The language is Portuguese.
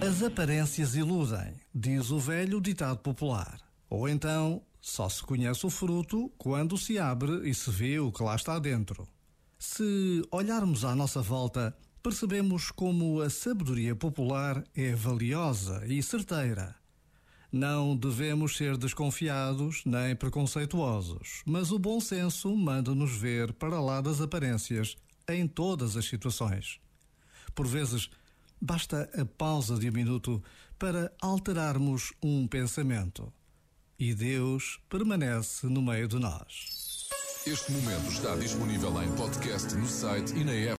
As aparências iludem, diz o velho ditado popular. Ou então, só se conhece o fruto quando se abre e se vê o que lá está dentro. Se olharmos à nossa volta, percebemos como a sabedoria popular é valiosa e certeira. Não devemos ser desconfiados nem preconceituosos, mas o bom senso manda-nos ver para lá das aparências em todas as situações. Por vezes, basta a pausa de um minuto para alterarmos um pensamento. E Deus permanece no meio de nós. Este momento está disponível em podcast no site e na app.